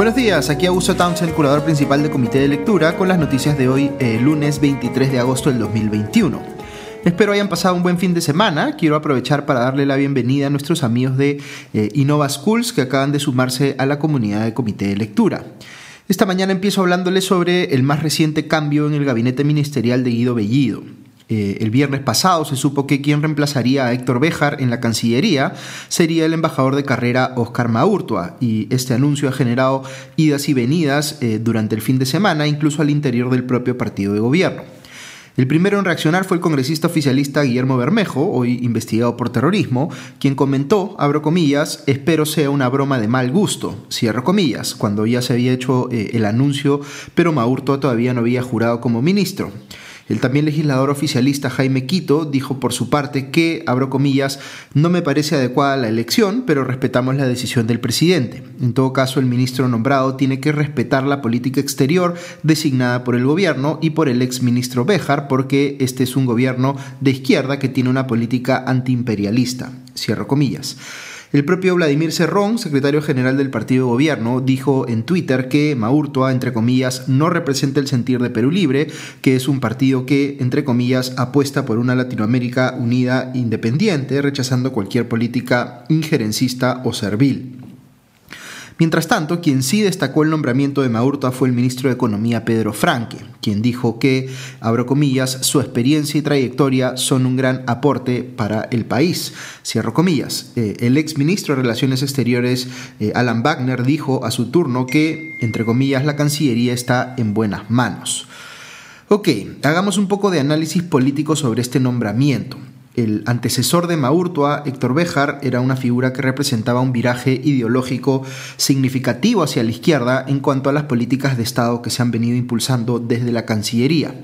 Buenos días, aquí Augusto Townsend, curador principal del Comité de Lectura, con las noticias de hoy, eh, lunes 23 de agosto del 2021. Espero hayan pasado un buen fin de semana. Quiero aprovechar para darle la bienvenida a nuestros amigos de eh, Innova Schools que acaban de sumarse a la comunidad de Comité de Lectura. Esta mañana empiezo hablándoles sobre el más reciente cambio en el gabinete ministerial de Guido Bellido. Eh, el viernes pasado se supo que quien reemplazaría a Héctor Béjar en la Cancillería sería el embajador de carrera Oscar Maurtua, y este anuncio ha generado idas y venidas eh, durante el fin de semana, incluso al interior del propio partido de gobierno. El primero en reaccionar fue el congresista oficialista Guillermo Bermejo, hoy investigado por terrorismo, quien comentó, abro comillas, espero sea una broma de mal gusto, cierro comillas, cuando ya se había hecho eh, el anuncio, pero Maurtua todavía no había jurado como ministro. El también legislador oficialista Jaime Quito dijo por su parte que, abro comillas, no me parece adecuada la elección, pero respetamos la decisión del presidente. En todo caso, el ministro nombrado tiene que respetar la política exterior designada por el gobierno y por el ex ministro Béjar, porque este es un gobierno de izquierda que tiene una política antiimperialista. Cierro comillas. El propio Vladimir Cerrón, secretario general del partido de gobierno, dijo en Twitter que Maurtua, entre comillas, no representa el sentir de Perú Libre, que es un partido que, entre comillas, apuesta por una Latinoamérica unida independiente, rechazando cualquier política injerencista o servil. Mientras tanto, quien sí destacó el nombramiento de Maurtua fue el ministro de Economía Pedro Franque, quien dijo que, abro comillas, su experiencia y trayectoria son un gran aporte para el país. Cierro comillas. Eh, el ex ministro de Relaciones Exteriores, eh, Alan Wagner, dijo a su turno que, entre comillas, la Cancillería está en buenas manos. Ok, hagamos un poco de análisis político sobre este nombramiento. El antecesor de Maurtua, Héctor Béjar, era una figura que representaba un viraje ideológico significativo hacia la izquierda en cuanto a las políticas de Estado que se han venido impulsando desde la Cancillería.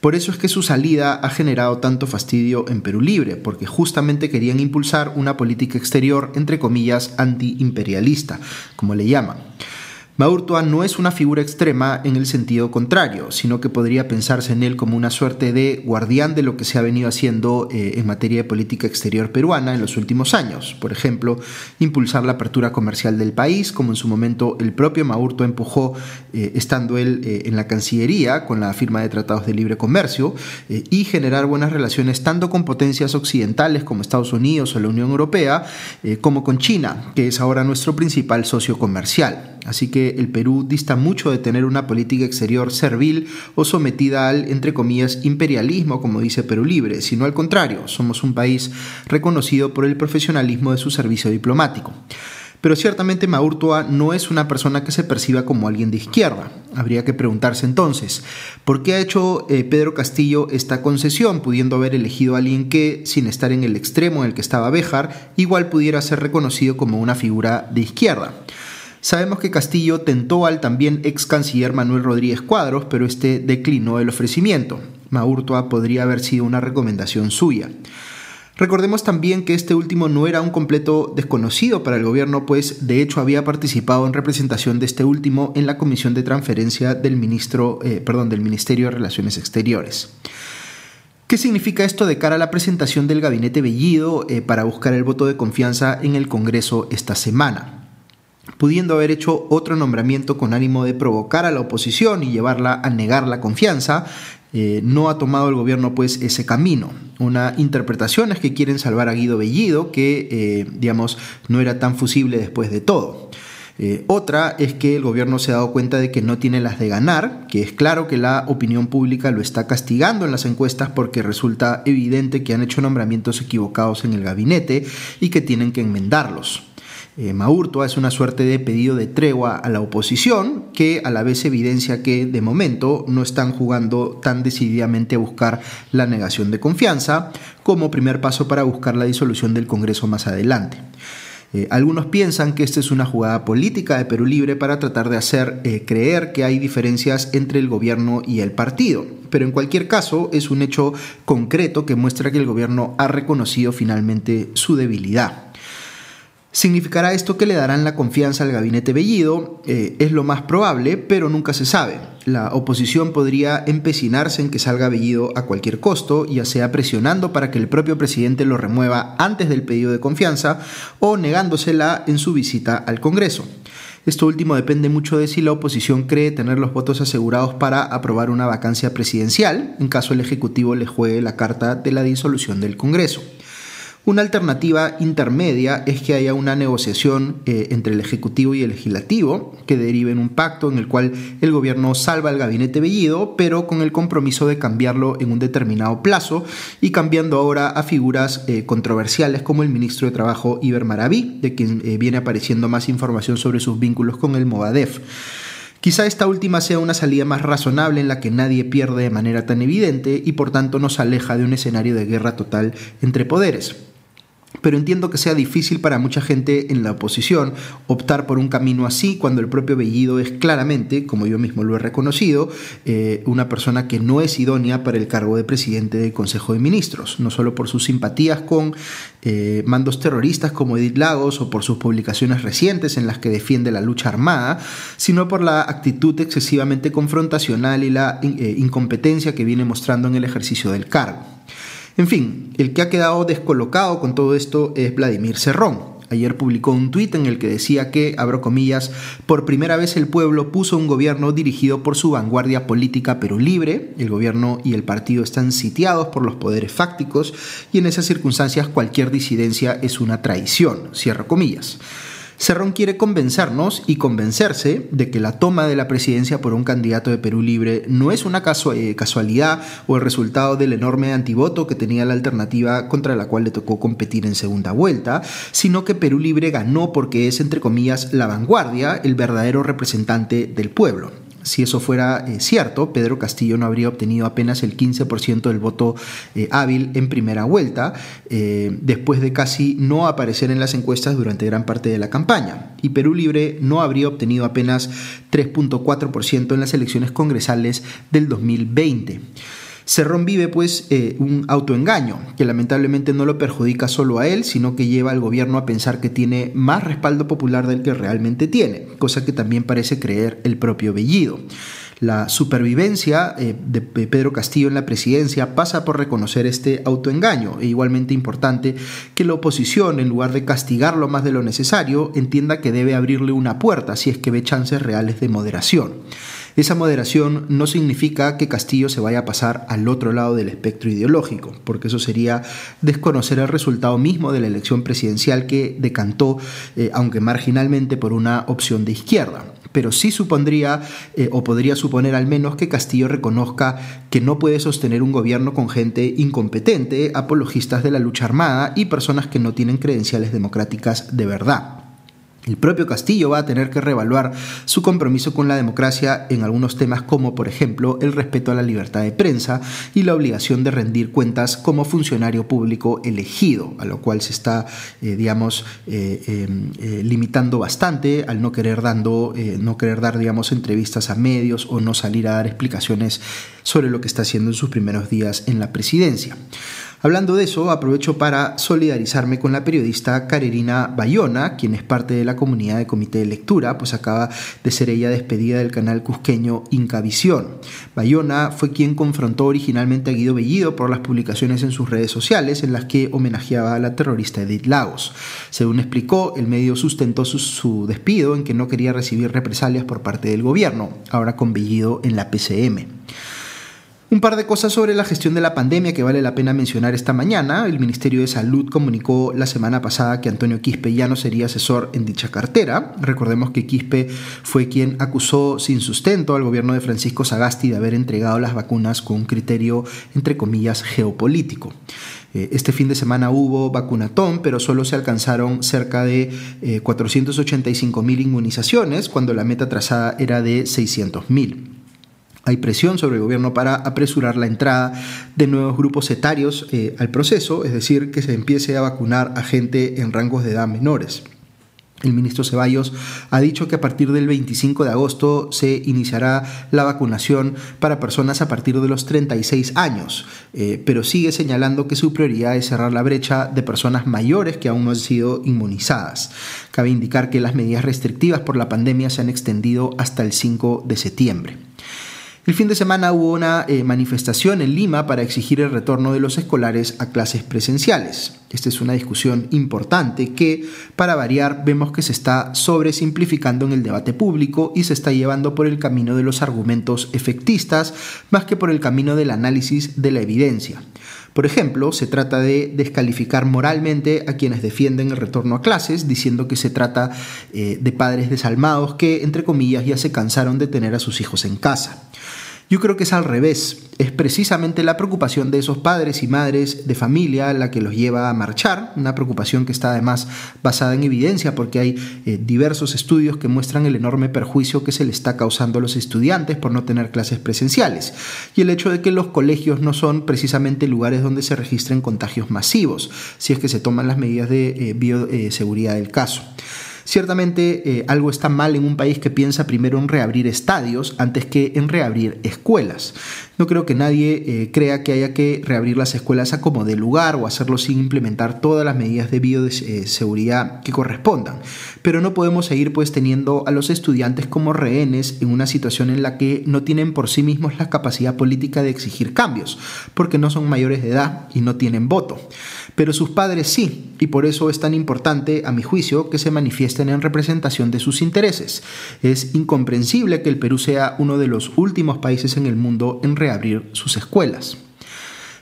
Por eso es que su salida ha generado tanto fastidio en Perú Libre, porque justamente querían impulsar una política exterior, entre comillas, antiimperialista, como le llaman. Maurtua no es una figura extrema en el sentido contrario, sino que podría pensarse en él como una suerte de guardián de lo que se ha venido haciendo eh, en materia de política exterior peruana en los últimos años. Por ejemplo, impulsar la apertura comercial del país, como en su momento el propio Maurtua empujó eh, estando él eh, en la Cancillería con la firma de tratados de libre comercio, y generar buenas relaciones tanto con potencias occidentales como Estados Unidos o la Unión Europea, como con China, que es ahora nuestro principal socio comercial. Así que el Perú dista mucho de tener una política exterior servil o sometida al, entre comillas, imperialismo, como dice Perú Libre, sino al contrario, somos un país reconocido por el profesionalismo de su servicio diplomático. Pero ciertamente Maurtua no es una persona que se perciba como alguien de izquierda. Habría que preguntarse entonces, ¿por qué ha hecho eh, Pedro Castillo esta concesión, pudiendo haber elegido a alguien que, sin estar en el extremo en el que estaba Béjar, igual pudiera ser reconocido como una figura de izquierda? Sabemos que Castillo tentó al también ex canciller Manuel Rodríguez Cuadros, pero este declinó el ofrecimiento. Maurtua podría haber sido una recomendación suya. Recordemos también que este último no era un completo desconocido para el gobierno, pues de hecho había participado en representación de este último en la comisión de transferencia del, ministro, eh, perdón, del Ministerio de Relaciones Exteriores. ¿Qué significa esto de cara a la presentación del gabinete Bellido eh, para buscar el voto de confianza en el Congreso esta semana? Pudiendo haber hecho otro nombramiento con ánimo de provocar a la oposición y llevarla a negar la confianza, eh, no ha tomado el gobierno pues ese camino. Una interpretación es que quieren salvar a Guido Bellido, que eh, digamos no era tan fusible después de todo. Eh, otra es que el gobierno se ha dado cuenta de que no tiene las de ganar, que es claro que la opinión pública lo está castigando en las encuestas porque resulta evidente que han hecho nombramientos equivocados en el gabinete y que tienen que enmendarlos. Eh, es una suerte de pedido de tregua a la oposición que a la vez evidencia que de momento no están jugando tan decididamente a buscar la negación de confianza como primer paso para buscar la disolución del Congreso más adelante. Eh, algunos piensan que esta es una jugada política de Perú Libre para tratar de hacer eh, creer que hay diferencias entre el gobierno y el partido, pero en cualquier caso es un hecho concreto que muestra que el gobierno ha reconocido finalmente su debilidad. ¿Significará esto que le darán la confianza al gabinete Bellido? Eh, es lo más probable, pero nunca se sabe. La oposición podría empecinarse en que salga Bellido a cualquier costo, ya sea presionando para que el propio presidente lo remueva antes del pedido de confianza o negándosela en su visita al Congreso. Esto último depende mucho de si la oposición cree tener los votos asegurados para aprobar una vacancia presidencial, en caso el Ejecutivo le juegue la carta de la disolución del Congreso. Una alternativa intermedia es que haya una negociación eh, entre el Ejecutivo y el Legislativo que derive en un pacto en el cual el gobierno salva al gabinete Bellido, pero con el compromiso de cambiarlo en un determinado plazo y cambiando ahora a figuras eh, controversiales como el ministro de Trabajo Iber Maraví, de quien eh, viene apareciendo más información sobre sus vínculos con el Movadef. Quizá esta última sea una salida más razonable en la que nadie pierde de manera tan evidente y por tanto nos aleja de un escenario de guerra total entre poderes pero entiendo que sea difícil para mucha gente en la oposición optar por un camino así cuando el propio Bellido es claramente, como yo mismo lo he reconocido, eh, una persona que no es idónea para el cargo de presidente del Consejo de Ministros, no solo por sus simpatías con eh, mandos terroristas como Edith Lagos o por sus publicaciones recientes en las que defiende la lucha armada, sino por la actitud excesivamente confrontacional y la eh, incompetencia que viene mostrando en el ejercicio del cargo. En fin, el que ha quedado descolocado con todo esto es Vladimir Cerrón. Ayer publicó un tuit en el que decía que, abro comillas, por primera vez el pueblo puso un gobierno dirigido por su vanguardia política pero libre, el gobierno y el partido están sitiados por los poderes fácticos y en esas circunstancias cualquier disidencia es una traición, cierro comillas. Cerrón quiere convencernos y convencerse de que la toma de la presidencia por un candidato de Perú Libre no es una eh, casualidad o el resultado del enorme antivoto que tenía la alternativa contra la cual le tocó competir en segunda vuelta, sino que Perú Libre ganó porque es, entre comillas, la vanguardia, el verdadero representante del pueblo. Si eso fuera eh, cierto, Pedro Castillo no habría obtenido apenas el 15% del voto eh, hábil en primera vuelta, eh, después de casi no aparecer en las encuestas durante gran parte de la campaña. Y Perú Libre no habría obtenido apenas 3.4% en las elecciones congresales del 2020. Cerrón vive pues eh, un autoengaño que lamentablemente no lo perjudica solo a él, sino que lleva al gobierno a pensar que tiene más respaldo popular del que realmente tiene, cosa que también parece creer el propio Bellido. La supervivencia eh, de Pedro Castillo en la presidencia pasa por reconocer este autoengaño e igualmente importante que la oposición, en lugar de castigarlo más de lo necesario, entienda que debe abrirle una puerta si es que ve chances reales de moderación. Esa moderación no significa que Castillo se vaya a pasar al otro lado del espectro ideológico, porque eso sería desconocer el resultado mismo de la elección presidencial que decantó, eh, aunque marginalmente, por una opción de izquierda pero sí supondría eh, o podría suponer al menos que Castillo reconozca que no puede sostener un gobierno con gente incompetente, apologistas de la lucha armada y personas que no tienen credenciales democráticas de verdad. El propio Castillo va a tener que reevaluar su compromiso con la democracia en algunos temas como, por ejemplo, el respeto a la libertad de prensa y la obligación de rendir cuentas como funcionario público elegido, a lo cual se está, eh, digamos, eh, em, eh, limitando bastante al no querer, dando, no querer dar, digamos, entrevistas a medios o no salir a dar explicaciones sobre lo que está haciendo en sus primeros días en la presidencia. Hablando de eso, aprovecho para solidarizarme con la periodista Carerina Bayona, quien es parte de la comunidad de comité de lectura, pues acaba de ser ella despedida del canal cusqueño Incavisión. Bayona fue quien confrontó originalmente a Guido Bellido por las publicaciones en sus redes sociales en las que homenajeaba a la terrorista Edith Lagos. Según explicó, el medio sustentó su, su despido en que no quería recibir represalias por parte del gobierno, ahora con Bellido en la PCM. Un par de cosas sobre la gestión de la pandemia que vale la pena mencionar esta mañana. El Ministerio de Salud comunicó la semana pasada que Antonio Quispe ya no sería asesor en dicha cartera. Recordemos que Quispe fue quien acusó sin sustento al gobierno de Francisco Sagasti de haber entregado las vacunas con un criterio, entre comillas, geopolítico. Eh, este fin de semana hubo vacunatón, pero solo se alcanzaron cerca de 485 eh, mil inmunizaciones, cuando la meta trazada era de 600 mil. Hay presión sobre el gobierno para apresurar la entrada de nuevos grupos etarios eh, al proceso, es decir, que se empiece a vacunar a gente en rangos de edad menores. El ministro Ceballos ha dicho que a partir del 25 de agosto se iniciará la vacunación para personas a partir de los 36 años, eh, pero sigue señalando que su prioridad es cerrar la brecha de personas mayores que aún no han sido inmunizadas. Cabe indicar que las medidas restrictivas por la pandemia se han extendido hasta el 5 de septiembre. El fin de semana hubo una eh, manifestación en Lima para exigir el retorno de los escolares a clases presenciales. Esta es una discusión importante que, para variar, vemos que se está sobresimplificando en el debate público y se está llevando por el camino de los argumentos efectistas más que por el camino del análisis de la evidencia. Por ejemplo, se trata de descalificar moralmente a quienes defienden el retorno a clases, diciendo que se trata eh, de padres desalmados que, entre comillas, ya se cansaron de tener a sus hijos en casa. Yo creo que es al revés. Es precisamente la preocupación de esos padres y madres de familia la que los lleva a marchar, una preocupación que está además basada en evidencia porque hay eh, diversos estudios que muestran el enorme perjuicio que se le está causando a los estudiantes por no tener clases presenciales y el hecho de que los colegios no son precisamente lugares donde se registren contagios masivos, si es que se toman las medidas de eh, bioseguridad del caso. Ciertamente eh, algo está mal en un país que piensa primero en reabrir estadios antes que en reabrir escuelas. No creo que nadie eh, crea que haya que reabrir las escuelas a como de lugar o hacerlo sin implementar todas las medidas de bioseguridad que correspondan. Pero no podemos seguir pues teniendo a los estudiantes como rehenes en una situación en la que no tienen por sí mismos la capacidad política de exigir cambios, porque no son mayores de edad y no tienen voto pero sus padres sí, y por eso es tan importante, a mi juicio, que se manifiesten en representación de sus intereses. Es incomprensible que el Perú sea uno de los últimos países en el mundo en reabrir sus escuelas.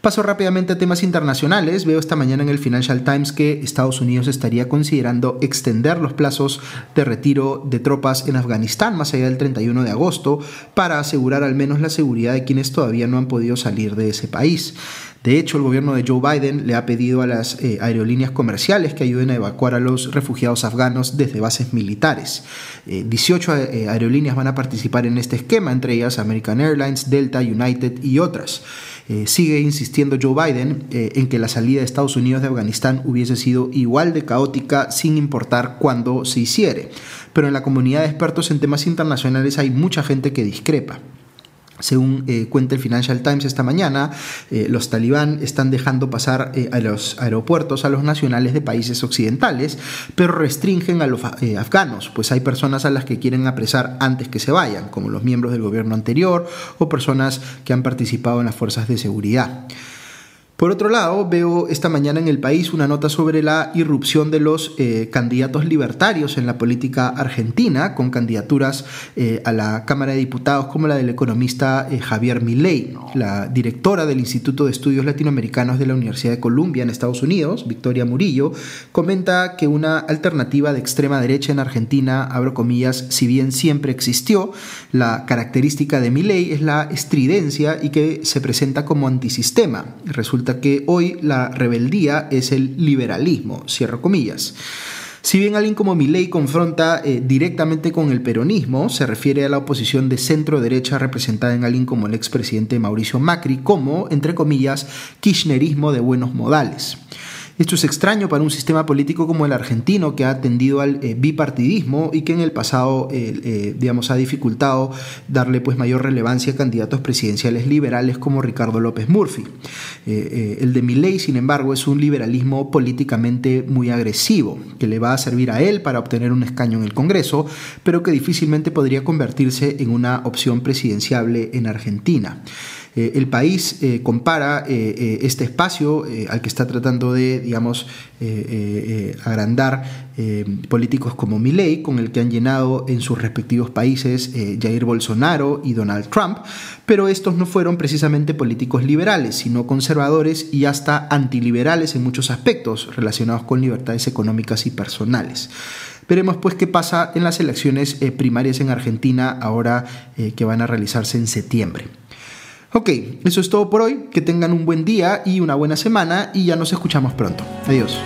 Paso rápidamente a temas internacionales. Veo esta mañana en el Financial Times que Estados Unidos estaría considerando extender los plazos de retiro de tropas en Afganistán más allá del 31 de agosto para asegurar al menos la seguridad de quienes todavía no han podido salir de ese país. De hecho, el gobierno de Joe Biden le ha pedido a las eh, aerolíneas comerciales que ayuden a evacuar a los refugiados afganos desde bases militares. 18 eh, eh, aerolíneas van a participar en este esquema, entre ellas American Airlines, Delta, United y otras. sigue insistiendo Joe Biden en que la salida de Estados Unidos de Afganistán hubiese sido igual de caótica sin importar cuándo se hiciere. Pero en la comunidad de expertos en temas internacionales hay mucha gente que discrepa. Según eh, cuenta el Financial Times esta mañana, eh, los talibán están dejando pasar eh, a los aeropuertos a los nacionales de países occidentales, pero restringen a los afganos, pues hay personas a las que quieren apresar antes que se vayan, como los miembros del gobierno anterior o personas que han participado en las fuerzas de seguridad. Por otro lado, veo esta mañana en el país una nota sobre la irrupción de los eh, candidatos libertarios en la política argentina, con candidaturas eh, a la Cámara de Diputados como la del economista eh, Javier Milei. La directora del Instituto de Estudios Latinoamericanos de la Universidad de Columbia en Estados Unidos, Victoria Murillo, comenta que una alternativa de extrema derecha en Argentina, abro comillas, si bien siempre existió, la característica de Milei es la estridencia y que se presenta como antisistema. Resulta que hoy la rebeldía es el liberalismo. Si bien alguien como Milley confronta eh, directamente con el peronismo, se refiere a la oposición de centro derecha representada en alguien como el expresidente Mauricio Macri como, entre comillas, kirchnerismo de buenos modales. Esto es extraño para un sistema político como el argentino que ha tendido al eh, bipartidismo y que en el pasado, eh, eh, digamos, ha dificultado darle pues mayor relevancia a candidatos presidenciales liberales como Ricardo López Murphy. el de Milley, sin embargo, es un liberalismo políticamente muy agresivo que le va a servir a él para obtener un escaño en el Congreso, pero que difícilmente podría convertirse en una opción presidenciable en Argentina. Eh, el país eh, compara eh, este espacio al que está tratando de, digamos, agrandar políticos como Milley, con el que han llenado en sus respectivos países Jair Bolsonaro y Donald Trump, pero estos no fueron precisamente políticos liberales, sino conservadores y hasta antiliberales en muchos aspectos relacionados con libertades económicas y personales. Veremos pues qué pasa en las elecciones primarias en Argentina ahora que van a realizarse en septiembre. Ok, eso es todo por hoy. Que tengan un buen día y una buena semana y ya nos escuchamos pronto. Adiós.